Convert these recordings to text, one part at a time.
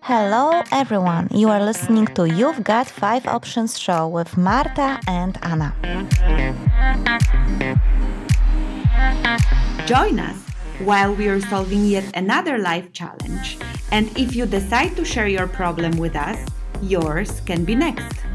Hello, everyone. You are listening to You've Got Five Options show with Marta and Anna. Join us while we are solving yet another life challenge. And if you decide to share your problem with us, yours can be next.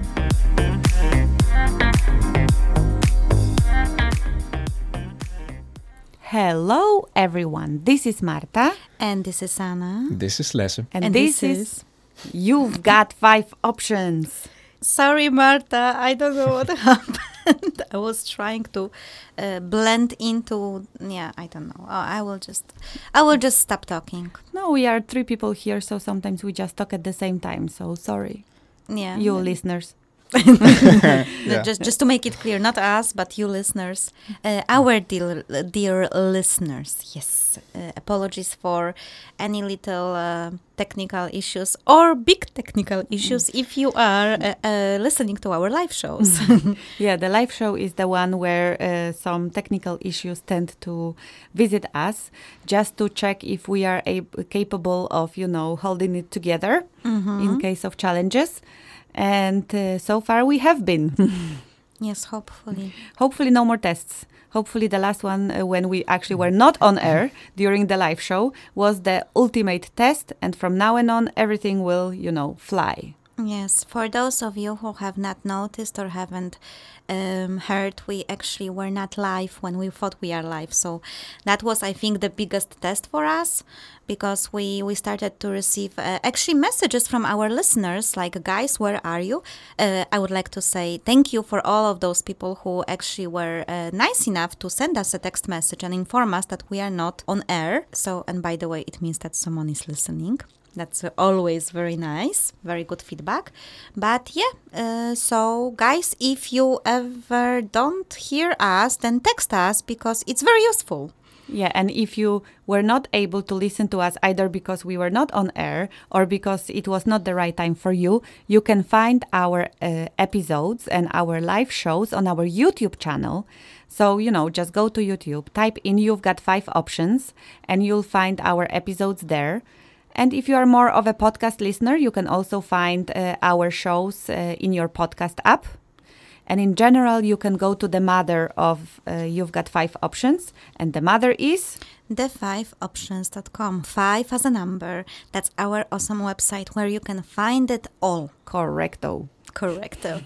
Hello, everyone. This is Marta. And this is Anna. This is Lasse. And, And this, this is You've Got Five Options. Sorry, Marta. I don't know what happened. I was trying to uh, blend into. Yeah, I don't know. Oh, I will just. I will just stop talking. No, we are three people here, so sometimes we just talk at the same time. So sorry, Yeah. you listeners. Yeah. Just, just to make it clear, not us, but you listeners, uh, our dear, dear listeners. Yes, uh, apologies for any little uh, technical issues or big technical issues if you are uh, uh, listening to our live shows. Yeah, the live show is the one where uh, some technical issues tend to visit us, just to check if we are ab- capable of, you know, holding it together in case of challenges. And uh, so far, we have been. yes, hopefully. Hopefully, no more tests. Hopefully, the last one, uh, when we actually were not on air during the live show, was the ultimate test. And from now and on, everything will, you know, fly. Yes, for those of you who have not noticed or haven't um, heard, we actually were not live when we thought we are live. So that was, I think, the biggest test for us because we, we started to receive uh, actually messages from our listeners like, guys, where are you? Uh, I would like to say thank you for all of those people who actually were uh, nice enough to send us a text message and inform us that we are not on air. So, and by the way, it means that someone is listening. That's always very nice, very good feedback. But yeah, uh, so guys, if you ever don't hear us, then text us because it's very useful. Yeah, and if you were not able to listen to us either because we were not on air or because it was not the right time for you, you can find our uh, episodes and our live shows on our YouTube channel. So, you know, just go to YouTube, type in You've Got Five Options, and you'll find our episodes there. And if you are more of a podcast listener, you can also find uh, our shows uh, in your podcast app. And in general, you can go to the mother of uh, You've Got Five Options, and the mother is The5options.com. Five as a number. That's our awesome website where you can find it all. Correcto. Correcto.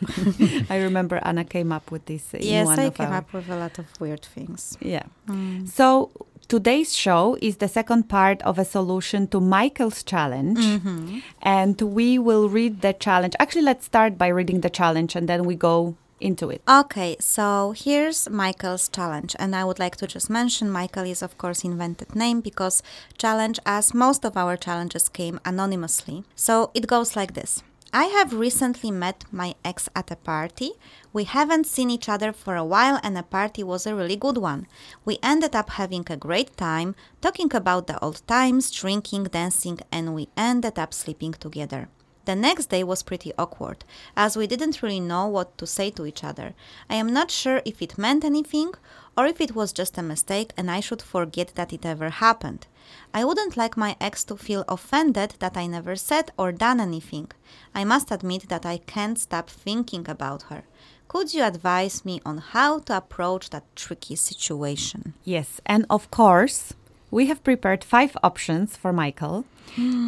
I remember Anna came up with this. In yes, I came our- up with a lot of weird things. Yeah. Mm. So today's show is the second part of a solution to Michael's challenge. Mm-hmm. And we will read the challenge. Actually, let's start by reading the challenge and then we go into it. Okay, so here's Michael's challenge, and I would like to just mention Michael is, of course, invented name because challenge, as most of our challenges, came anonymously. So it goes like this. I have recently met my ex at a party. We haven't seen each other for a while, and the party was a really good one. We ended up having a great time, talking about the old times, drinking, dancing, and we ended up sleeping together. The next day was pretty awkward, as we didn't really know what to say to each other. I am not sure if it meant anything or if it was just a mistake and I should forget that it ever happened. I wouldn't like my ex to feel offended that I never said or done anything. I must admit that I can't stop thinking about her. Could you advise me on how to approach that tricky situation? Yes, and of course, we have prepared five options for Michael.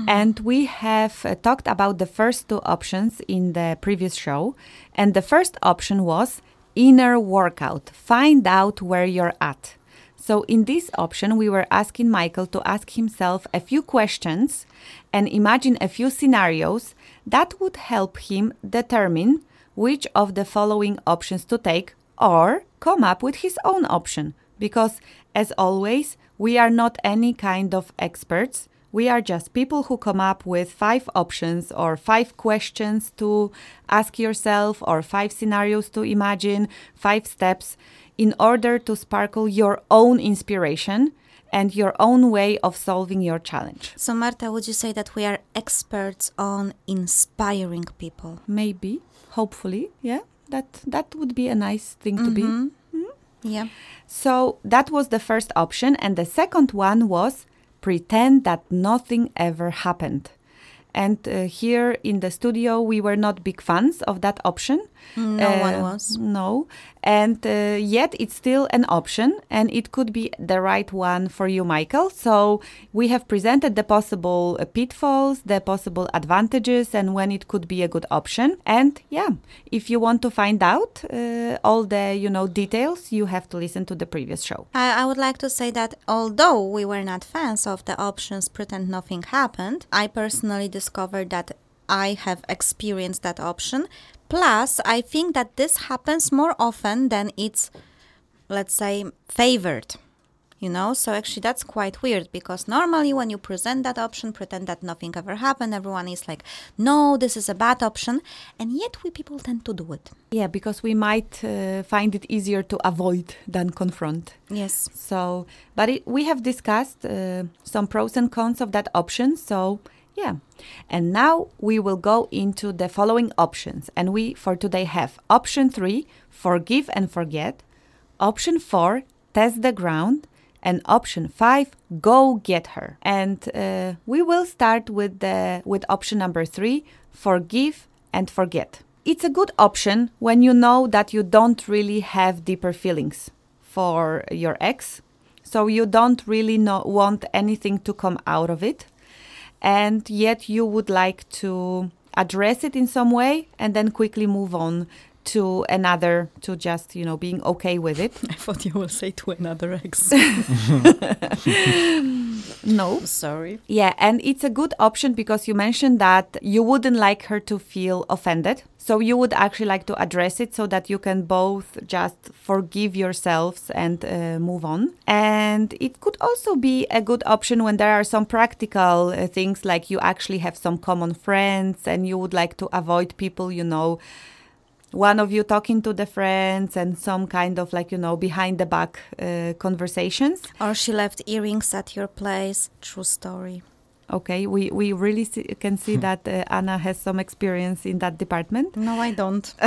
And we have uh, talked about the first two options in the previous show. And the first option was inner workout, find out where you're at. So, in this option, we were asking Michael to ask himself a few questions and imagine a few scenarios that would help him determine which of the following options to take or come up with his own option. Because, as always, we are not any kind of experts. We are just people who come up with five options or five questions to ask yourself or five scenarios to imagine, five steps in order to sparkle your own inspiration and your own way of solving your challenge. So, Marta, would you say that we are experts on inspiring people? Maybe, hopefully, yeah. That that would be a nice thing to be. Mm-hmm. Mm-hmm. Yeah. So that was the first option and the second one was pretend that nothing ever happened. And uh, here in the studio, we were not big fans of that option. No Uh, one was. No. And uh, yet it's still an option and it could be the right one for you, Michael. So we have presented the possible uh, pitfalls, the possible advantages, and when it could be a good option. And yeah, if you want to find out uh, all the, you know, details, you have to listen to the previous show. I, I would like to say that although we were not fans of the options pretend nothing happened, I personally discovered that I have experienced that option. Plus, I think that this happens more often than it's, let's say, favored. You know, so actually that's quite weird because normally when you present that option, pretend that nothing ever happened, everyone is like, no, this is a bad option. And yet we people tend to do it. Yeah, because we might uh, find it easier to avoid than confront. Yes. So, but it, we have discussed uh, some pros and cons of that option. So, yeah. And now we will go into the following options. And we for today have option three, forgive and forget, option four, test the ground, and option five, go get her. And uh, we will start with the with option number three, forgive and forget. It's a good option when you know that you don't really have deeper feelings for your ex. So you don't really know, want anything to come out of it. And yet you would like to address it in some way and then quickly move on to another, to just, you know, being okay with it. I thought you will say to another ex. No. Sorry. Yeah, and it's a good option because you mentioned that you wouldn't like her to feel offended. So you would actually like to address it so that you can both just forgive yourselves and uh, move on. And it could also be a good option when there are some practical uh, things like you actually have some common friends and you would like to avoid people, you know, one of you talking to the friends and some kind of like, you know, behind the back uh, conversations. Or she left earrings at your place. True story. Okay, we, we really see, can see that uh, Anna has some experience in that department. No, I don't.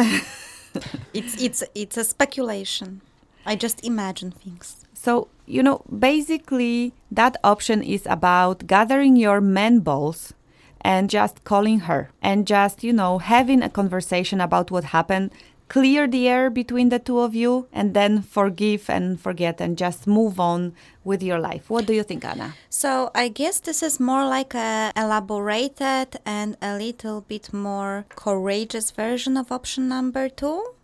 it's it's it's a speculation. I just imagine things. So, you know, basically, that option is about gathering your men balls and just calling her and just, you know, having a conversation about what happened, clear the air between the two of you, and then forgive and forget and just move on with your life. What do you think, Anna? So I guess this is more like a elaborated and a little bit more courageous version of option number two.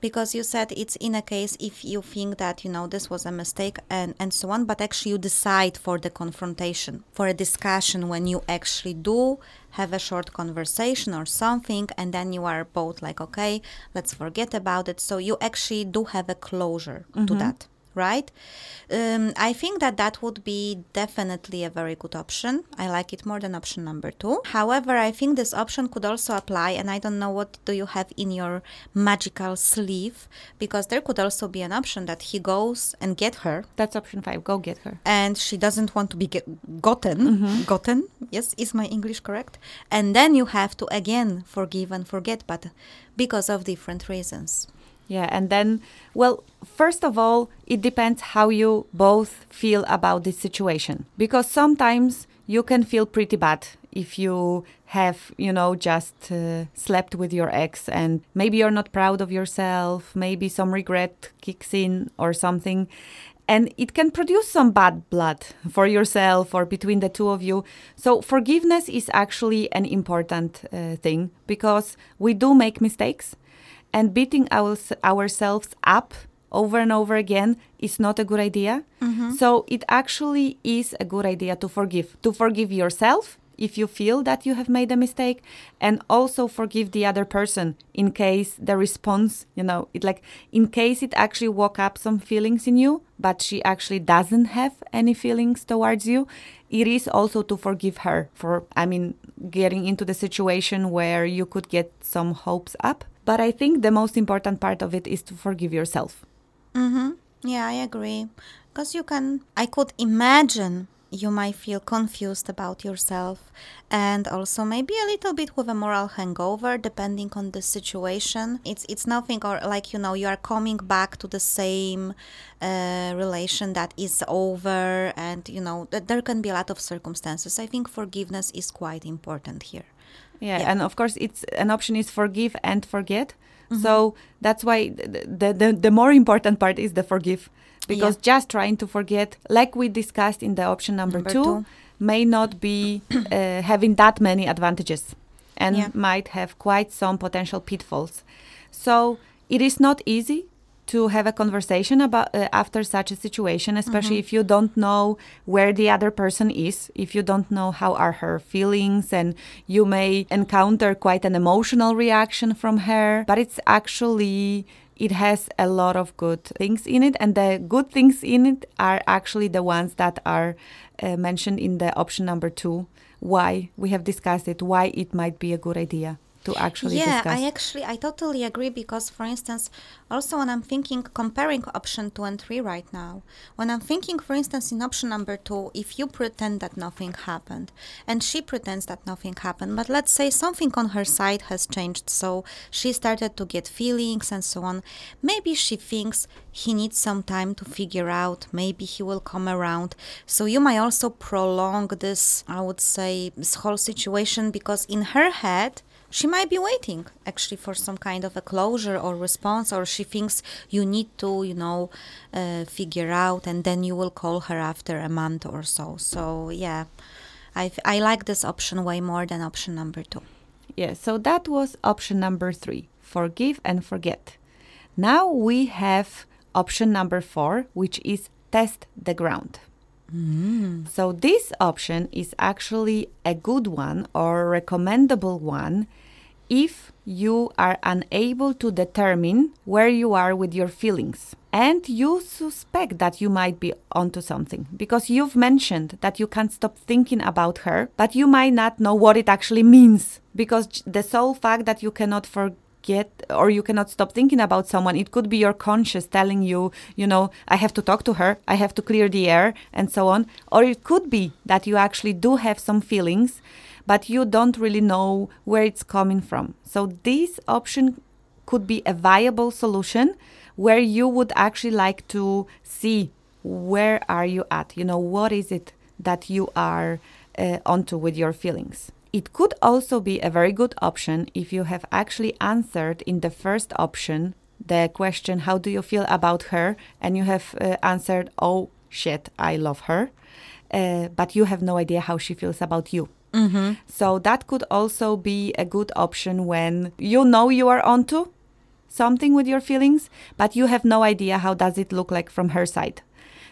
Because you said it's in a case if you think that, you know, this was a mistake and, and so on, but actually you decide for the confrontation, for a discussion when you actually do have a short conversation or something, and then you are both like, okay, let's forget about it. So you actually do have a closure to mm-hmm. that right? Um, I think that that would be definitely a very good option. I like it more than option number two. However, I think this option could also apply, and I don't know what do you have in your magical sleeve, because there could also be an option that he goes and get her, That's option five. Go get her. and she doesn't want to be get, gotten. Gotten, yes, is my English correct? And then you have to again forgive and forget, but because of different reasons. Yeah, and then, well, first of all, it depends how you both feel about this situation. Because sometimes you can feel pretty bad if you have, you know, just uh, slept with your ex and maybe you're not proud of yourself, maybe some regret kicks in or something. And it can produce some bad blood for yourself or between the two of you. So, forgiveness is actually an important uh, thing because we do make mistakes and beating our, ourselves up over and over again is not a good idea. Mm-hmm. So it actually is a good idea to forgive. To forgive yourself if you feel that you have made a mistake and also forgive the other person in case the response, you know, it like in case it actually woke up some feelings in you, but she actually doesn't have any feelings towards you. It is also to forgive her for I mean getting into the situation where you could get some hopes up. But I think the most important part of it is to forgive yourself. Mm-hmm. Yeah, I agree. Because you can, I could imagine you might feel confused about yourself and also maybe a little bit with a moral hangover depending on the situation it's it's nothing or like you know you are coming back to the same uh, relation that is over and you know th- there can be a lot of circumstances i think forgiveness is quite important here Yeah, Yeah. and of course, it's an option is forgive and forget. Mm-hmm. So that's why the, the the more important part is the forgive, because just trying to forget, like we discussed in the option number, Number two, two. may not be uh, having that many advantages, and Yeah. might have quite some potential pitfalls. So it is not easy to have a conversation about uh, after such a situation especially Mm-hmm. if you don't know where the other person is if you don't know how are her feelings and you may encounter quite an emotional reaction from her but it's actually it has a lot of good things in it and the good things in it are actually the ones that are uh, mentioned in the option number 2 why we have discussed it why it might be a good idea to actually yeah discuss. i actually i totally agree because for instance also when i'm thinking comparing option 2 and 3 right now when i'm thinking for instance in option number 2 if you pretend that nothing happened and she pretends that nothing happened but let's say something on her side has changed so she started to get feelings and so on maybe she thinks he needs some time to figure out maybe he will come around. So you might also prolong this i would say this whole situation because in her head she might be waiting actually for some kind of a closure or response or she thinks you need to you know uh, figure out and then you will call her after a month or so so yeah I, I like this option way more than option number two Yeah, so that was option number three forgive and forget. Now we have option number four, which is test the ground. Mm. So, this option is actually a good one or recommendable one if you are unable to determine where you are with your feelings. And you suspect that you might be onto something because you've mentioned that you can't stop thinking about her, but you might not know what it actually means because the sole fact that you cannot forget or you cannot stop thinking about someone. It could be your conscious telling you you know i have to talk to her i have to clear the air and so on. Or it could be that you actually do have some feelings but you don't really know where it's coming from. So this option could be a viable solution where you would actually like to see where are you at? You know what is it that you are uh, onto with your feelings it could also be a very good option if you have actually answered in the first option the question how do you feel about her and you have uh, answered oh shit i love her uh, but you have no idea how she feels about you so that could also be a good option when you know you are onto something with your feelings, but you have no idea how does it look like from her side.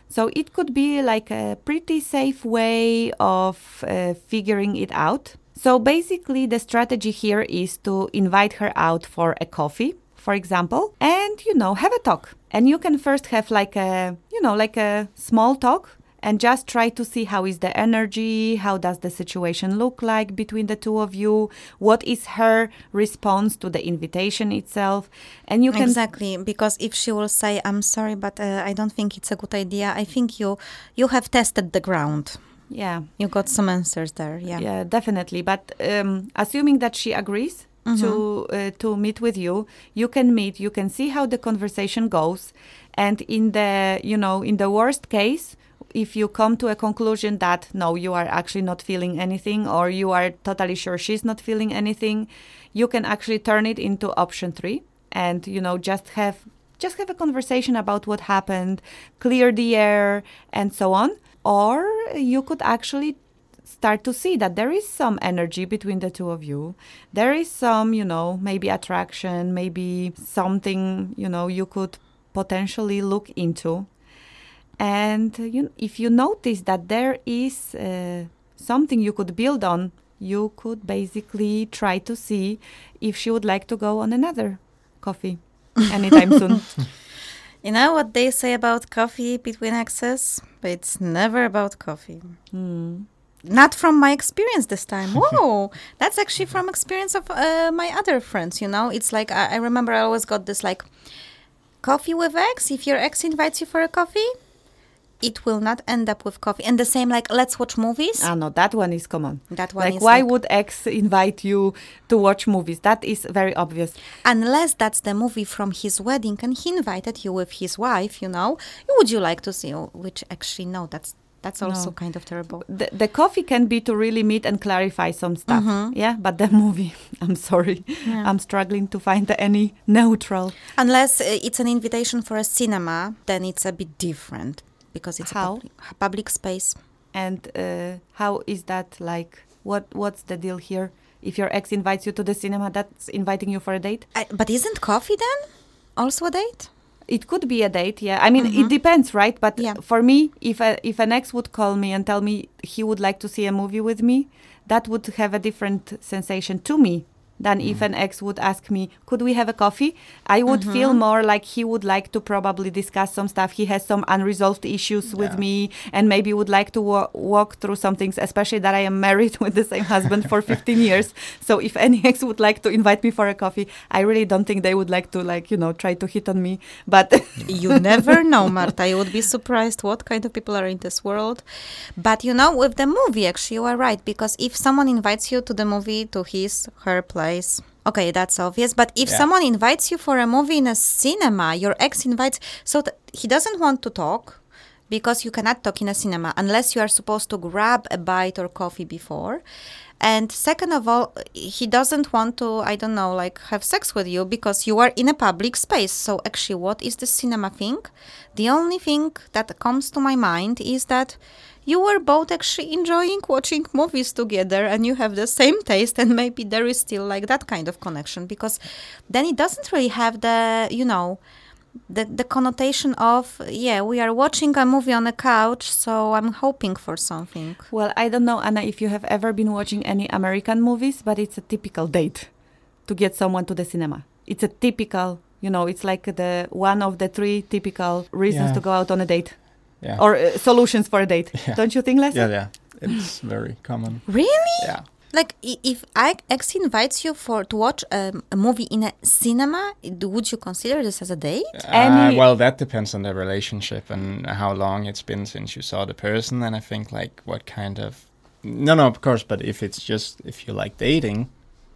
So it could be like a pretty safe way of uh, figuring it out. So basically, the strategy here is to invite her out for a coffee, for example, and you know have a talk. And you can first have like a you know like a small talk and just try to see how is the energy how does the situation look like between the two of you what is her response to the invitation itself and you can exactly because if she will say i'm sorry but uh, i don't think it's a good idea i think you you have tested the ground yeah. You got some answers there yeah. Yeah definitely. But um, assuming that she agrees to uh, to meet with you you can meet you can see how the conversation goes. And in the you know in the worst case if you come to a conclusion that no you are actually not feeling anything or you are totally sure she's not feeling anything you can actually turn it into option 3 and you know just have just have a conversation about what happened clear the air and so on or you could actually start to see that there is some energy between the two of you. There is some, you know, maybe attraction, maybe something, you know, you could potentially look into. And you, if you notice that there is uh, something you could build on, you could basically try to see if she would like to go on another coffee anytime soon. You know what they say about coffee between exes? But it's never about coffee. Not from my experience this time. Whoa! That's actually from experience of uh, my other friends you know? It's like I, I remember i always got this like coffee with ex if your ex invites you for a coffee it will not end up with coffee. And the same, like, let's watch movies. Ah, no, that one is common. That one like, is why like- would ex invite you to watch movies? That is very obvious. Unless that's the movie from his wedding and he invited you with his wife, you know, would you like to see? Which actually, no, that's that's also No. kind of terrible. The, the coffee can be to really meet and clarify some stuff. Mhm. Yeah, but the movie, I'm sorry. Yeah. I'm struggling to find any neutral. Unless uh, it's an invitation for a cinema, then it's a bit different because it's How? a public, public space. And uh, how is that like? What What's the deal here? If your ex invites you to the cinema, that's inviting you for a date? I, but isn't coffee then also a date? It could be a date, yeah. I mean, it depends, right? But Mm-hmm. Yeah. for me, if a, if an ex would call me and tell me he would like to see a movie with me, that would have a different sensation to me than if an ex would ask me, "Could we have a coffee?" I would feel Mm-hmm. more like he would like to probably discuss some stuff. He has some unresolved issues with me, and maybe would like to wa- walk through some things. Especially that I am married with the same husband for 15 years. So if any ex would like to invite me for a coffee, I really don't think they would like to, like you know, try to hit on me. But You never know, Marta. You would be surprised what kind of people are in this world. But you know, with the movie, actually, you are right. Because if someone invites you to the movie, to his, her place, okay, that's obvious. But if Yeah. someone invites you for a movie in a cinema, your ex invites, so th- he doesn't want to talk because you cannot talk in a cinema unless you are supposed to grab a bite or coffee before. And second of all, he doesn't want to, I don't know, like have sex with you because you are in a public space. So actually, what is the cinema thing? The only thing that comes to my mind is that you were both actually enjoying watching movies together and you have the same taste and maybe there is still like that kind of connection because then it doesn't really have the, you know, the, the connotation of yeah we are watching a movie on a couch so i'm hoping for something Well, I don't know, Anna, if you have ever been watching any American movies, but it's a typical date to get someone to the cinema. It's a typical, you know, it's like the one of the three typical reasons Yeah. to go out on a date Yeah. or uh, solutions for a date. Yeah. Don't you think, Leslie? yeah, yeah. It's very common. really Yeah. like if I- ex invites you for to watch um, a movie in a cinema would you consider this as a date Any- Uh, well, that depends on the relationship and how long it's been since you saw the person. And I think like what kind of no, no, of course. But if it's just if you like dating,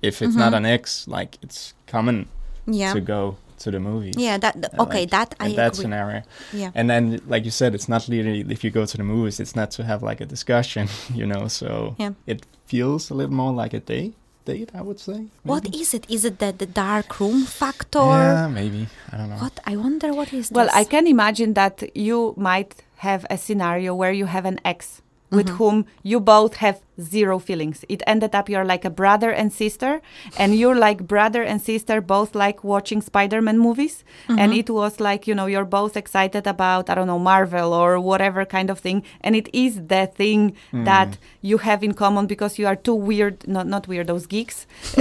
if it's not an ex, like it's common yeah to go to the movies. yeah that th- Uh, okay like, that i in that agree scenario. yeah And then, like you said, it's not really if you go to the movies, it's not to have like a discussion, you know. So Yeah. it feels a little more like a date. Date, I would say. what maybe. is it is it the, the dark room factor Yeah, maybe. I don't know. what i wonder what is Well, this I can imagine that you might have a scenario where you have an ex with Mm-hmm. whom you both have zero feelings. It ended up you're like a brother and sister, and you're like brother and sister, both like watching Spider Man movies. Mm-hmm. And it was like, you know, you're both excited about, I don't know, Marvel or whatever kind of thing. And it is the thing that you have in common because you are two weird, not, not weirdos, geeks.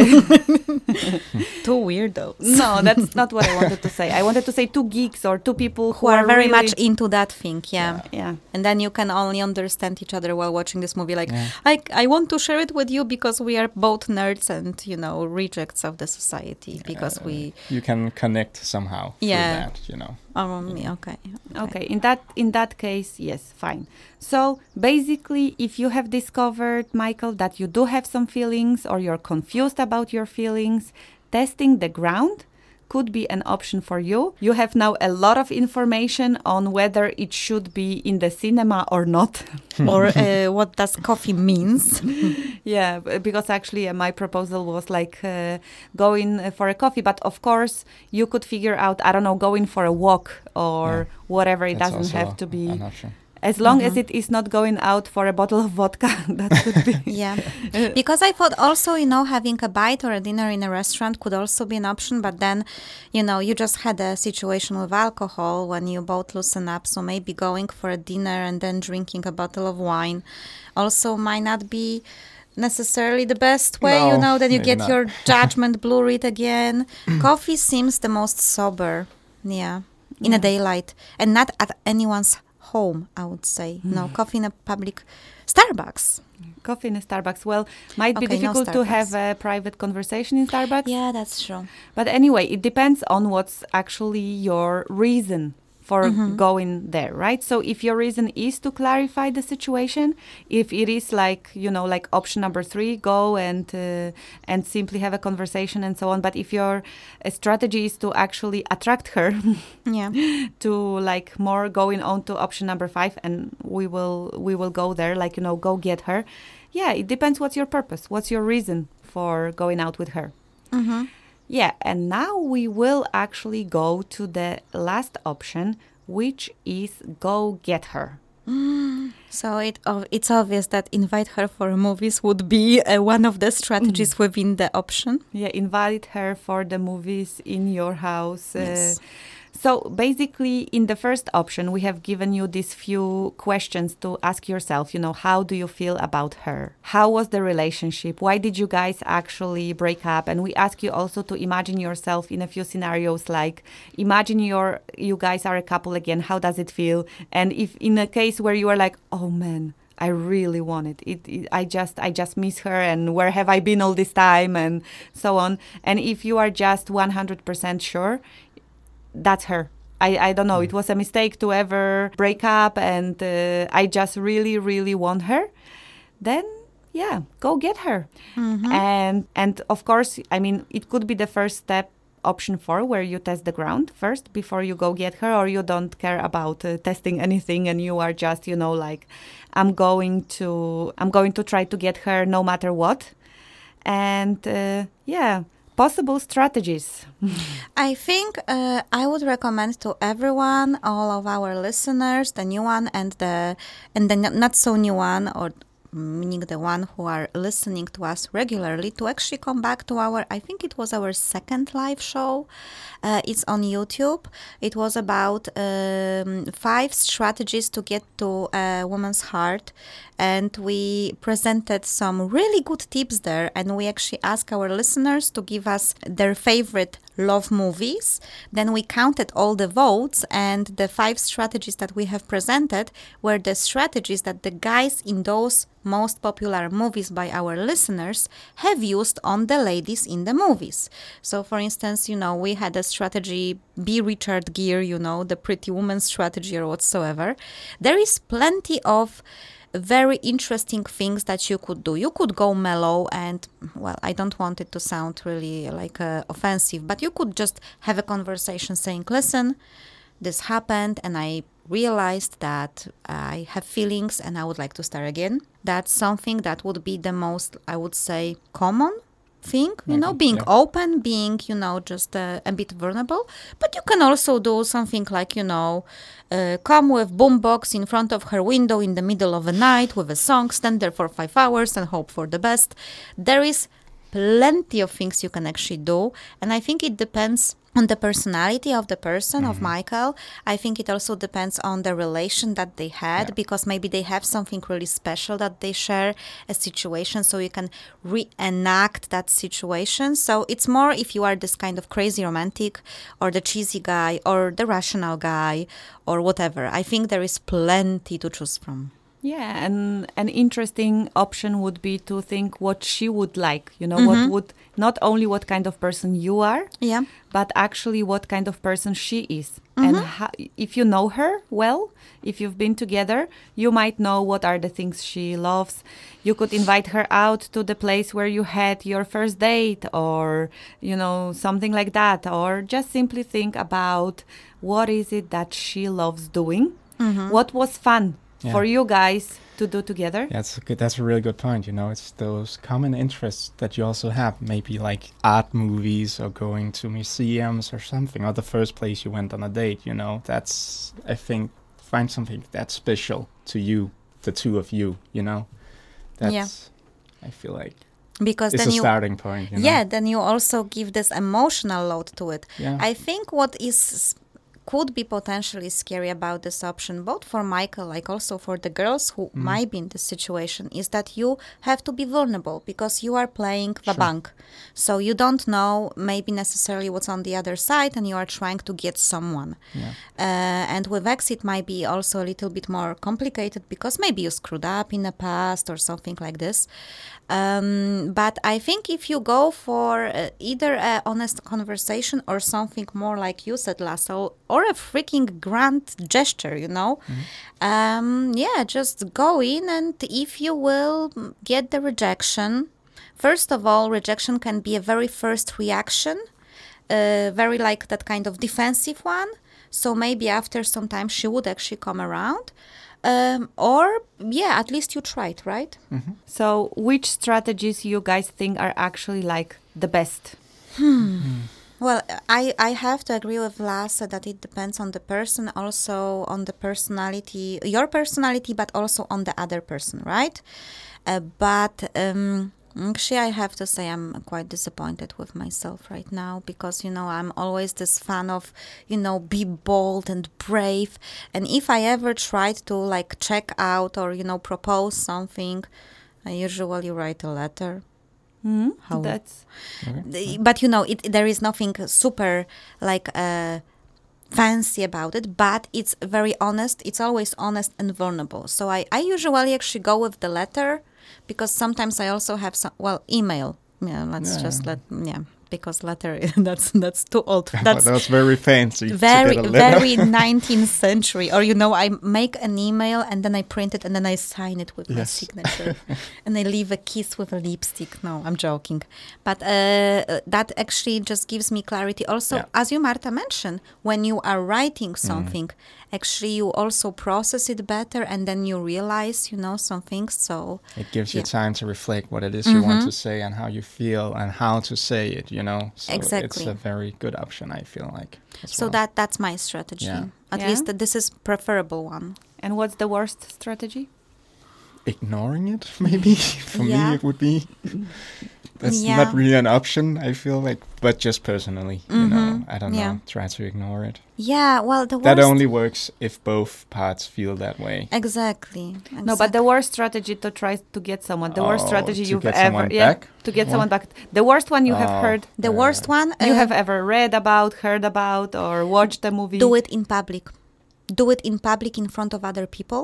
two weirdos No, that's not what I wanted to say. I wanted to say two geeks or two people who, who are very really- much into that thing yeah. Yeah. and then you can only understand each other while watching this movie like Yeah. I, I want to share it with you because we are both nerds and you know rejects of the society because we you can connect somehow. through Yeah. that, you know. um yeah, okay Okay, in that in that case, yes, fine. So basically, if you have discovered, Michael, that you do have some feelings or you're confused about your feelings, testing the ground could be an option for you. You have now a lot of information on whether it should be in the cinema or not. or uh, what does coffee means yeah, because actually uh, my proposal was like uh, going uh, for a coffee, but of course you could figure out, I don't know, going for a walk or Yeah. whatever. It That's doesn't have to be. An option. As long Mm-hmm. as it is not going out for a bottle of vodka, that could be. yeah because i thought also you know having a bite or a dinner in a restaurant could also be an option but then you know you just had a situation with alcohol when you both loosen up so maybe going for a dinner and then drinking a bottle of wine also might not be necessarily the best way you know then you get not. your judgment blurred again coffee seems the most sober yeah in a daylight and not at anyone's home i would say. Mm. No coffee in a public starbucks. Coffee in a Starbucks. Well, might be Okay, no difficult to have a private conversation in Starbucks. yeah that's true. But anyway, it depends on what's actually your reason for Mm-hmm. going there, right? So if your reason is to clarify the situation, if it is like you know, like option number three, go and uh, and simply have a conversation and so on. But if your uh, strategy is to actually attract her Yeah. to like more going on to option number five, and we will we will go there, like you know, go get her. Yeah, it depends. What's your purpose? What's your reason for going out with her? Mm-hmm. Yeah, and now we will actually go to the last option, which is go get her. So it oh, it's obvious that invite her for movies would be uh, one of the strategies Mm. within the option. Yeah, invite her for the movies in your house. uh, Yes. So basically, in the first option, we have given you these few questions to ask yourself. You know, how do you feel about her? How was the relationship? Why did you guys actually break up? And we ask you also to imagine yourself in a few scenarios, like imagine your you guys are a couple again. How does it feel? And if in a case where you are like, oh man, I really want it. It, it. I just, I just miss her, and where have I been all this time, and so on. And if you are just one hundred percent sure, that's her. I, I don't know. It was a mistake to ever break up, and uh, I just really, really want her. Then yeah, go get her. And and of course, I mean, it could be the first step option four where you test the ground first before you go get her or you don't care about uh, testing anything and you are just you know like i'm going to i'm going to try to get her no matter what and uh, yeah possible strategies. I think uh, I would recommend to everyone, all of our listeners, the new one and the and the not so new one, or meaning the one who are listening to us regularly, to actually come back to our. I think it was our second live show. Uh, it's on YouTube. It was about um, five strategies to get to a woman's heart, and we presented some really good tips there. And we actually asked our listeners to give us their favorite love movies. Then we counted all the votes, and the five strategies that we have presented were the strategies that the guys in those most popular movies by our listeners have used on the ladies in the movies. So, for instance, you know, we had a strategy be Richard Gere, you know, the pretty woman strategy or whatsoever. There is plenty of very interesting things that you could do. You could go mellow and, well, I don't want it to sound really like uh, offensive, but you could just have a conversation saying, listen, this happened and I realized that I have feelings and I would like to start again. That's something that would be the most, I would say, common thing, you know, being yeah. open, being, you know, just uh, a bit vulnerable. But you can also do something like, you know, uh, come with boombox in front of her window in the middle of the night with a song, stand there for five hours and hope for the best. There is plenty of things you can actually do. And I think it depends on the personality of the person, of mm-hmm. Michael. I think it also depends on the relation that they had Yeah. because maybe they have something really special that they share, a situation, so you can reenact that situation. So it's more if you are this kind of crazy romantic or the cheesy guy or the rational guy or whatever. I think there is plenty to choose from. Yeah, and an interesting option would be to think what she would like. You know, Mm-hmm. what would not only what kind of person you are, Yeah. but actually what kind of person she is. Mm-hmm. And how, if you know her well, if you've been together, you might know what are the things she loves. You could invite her out to the place where you had your first date or, you know, something like that. Or just simply think about what is it that she loves doing? Mm-hmm. What was fun Yeah. for you guys to do together? That's a good. That's a really good point. You know, it's those common interests that you also have. Maybe like art movies or going to museums or something, or the first place you went on a date. You know, that's I think find something that's special to you, the two of you. You know, that's Yeah. I feel like Because it's then a you starting point. You know? yeah then you also give this emotional load to it Yeah. i think what is could be potentially scary about this option both for michael like also for the girls who Mm-hmm. might be in this situation is that you have to be vulnerable because you are playing the bank so you don't know maybe necessarily what's on the other side and you are trying to get someone Yeah. uh, and with ex, it might be also a little bit more complicated because maybe you screwed up in the past or something like this. Um, but I think if you go for uh, either a honest conversation or something more like you said, Lasse, or or a freaking grand gesture, you know. Um, yeah, just go in, and if you will get the rejection, first of all, rejection can be a very first reaction, uh, very like that kind of defensive one. So maybe after some time she would actually come around. Um, or yeah, at least you tried, right? So, which strategies you guys think are actually like the best? Well, I, I have to agree with Lasse that it depends on the person, also on the personality, your personality, but also on the other person, right? Uh, but um, actually, I have to say I'm quite disappointed with myself right now because, you know, I'm always this fan of, you know, be bold and brave. And if I ever tried to like check out or, you know, propose something, I usually write a letter. Hmm? How- That's The- but you know it there is nothing super like uh fancy about it but it's very honest. It's always honest and vulnerable. So i i usually actually go with the letter because sometimes i also have some well email. Yeah let's Yeah. just let yeah because letter that's that's too old That's, that's very fancy. very get a letter. very 19th century or you know i make an email and then i print it and then i sign it with my signature and i leave a kiss with a lipstick no i'm joking but uh, that actually just gives me clarity also Yeah. as you marta mentioned when you are writing Mm. something actually you also process it better and then you realize you know some things so It gives you Yeah. Mm-hmm. time to reflect what it is you want to say and how you feel and how to say it. You know, so Exactly. It's a very good option. I feel like. so well. that that's my strategy Yeah. at Yeah. least this is preferable one and what's the worst strategy? ignoring it, maybe for Yeah. me it would be. That's Yeah. not really an option. I feel like, but just personally, you know, I don't Mm-hmm. Yeah. know. Try to ignore it. yeah well the That only works if both parts feel that way. exactly, No, but the worst strategy to try to get someone, the worst Oh, strategy you've get ever, someone yeah, back? to get What? someone back. The worst one you have Oh. heard, The worst one, you uh, have ever read about, heard about, or watched a movie. do it in public. Do it in public in front of other people.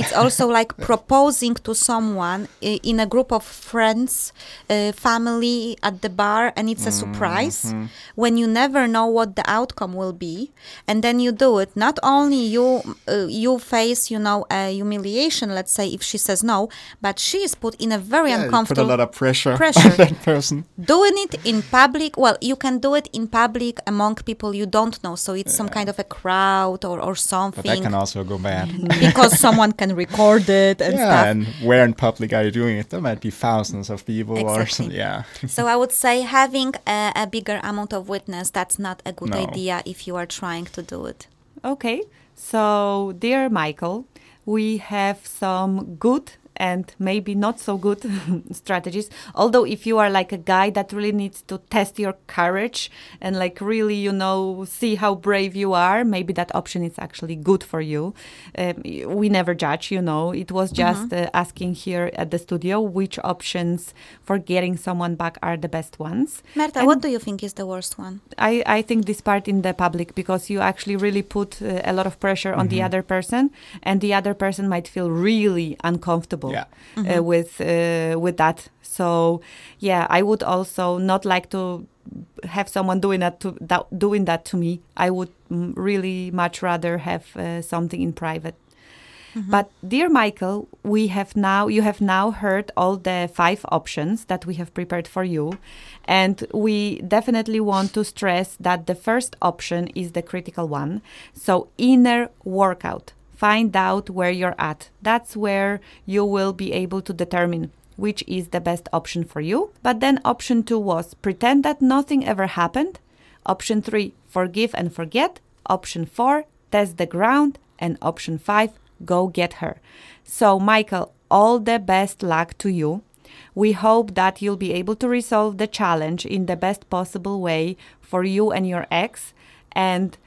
It's also like proposing to someone in a group of friends, uh, family at the bar, and it's a surprise Mm-hmm. when you never know what the outcome will be, and then you do it. Not only you uh, you face you know a humiliation, let's say if she says no, but she is put in a very Yeah, you put a lot of pressure, pressure. on that person. doing it in public well you can do it in public among people you don't know so it's some kind of a crowd or, or But that something can also go bad. because someone can record it and yeah, stuff and where in public are you doing it? There might be thousands of people or Exactly. some, yeah. so i would say having a, a bigger amount of witness that's not a good No. idea if you are trying to do it Okay, so dear Michael, we have some good and maybe not so good strategies. Although, if you are like a guy that really needs to test your courage and like really, you know, see how brave you are, maybe that option is actually good for you. Um, we never judge, you know. It was just uh, asking here at the studio which options for getting someone back are the best ones. marta And- what do you think is the worst one I, I think this part in the public because you actually really put uh, a lot of pressure on the other person and the other person might feel really uncomfortable Yeah. uh, with uh, with that so yeah i would also not like to have someone doing that to that, doing that to me i would mm, really much rather have uh, something in private but dear Michael, we have now you have now heard all the five options that we have prepared for you and we definitely want to stress that the first option is the critical one. So inner workout. Find out where you're at. That's where you will be able to determine which is the best option for you. But then option 2 was pretend that nothing ever happened. Option 3, forgive and forget. Option 4, test the ground. And option 5, go get her. So, Michael, all the best luck to you. We hope that you'll be able to resolve the challenge in the best possible way for you and your ex. And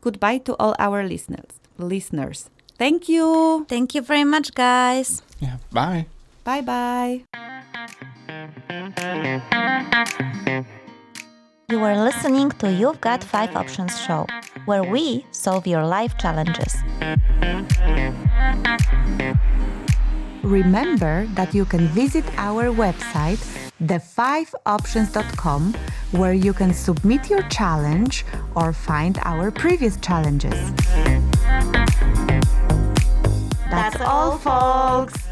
goodbye to all our listeners. Listeners, thank you. thank you very much guys Yeah. Bye. Bye bye. You are listening to You've Got Five Options show, where we solve your life challenges. Remember that you can visit our website the5options.com, where you can submit your challenge or find our previous challenges. That's all, folks.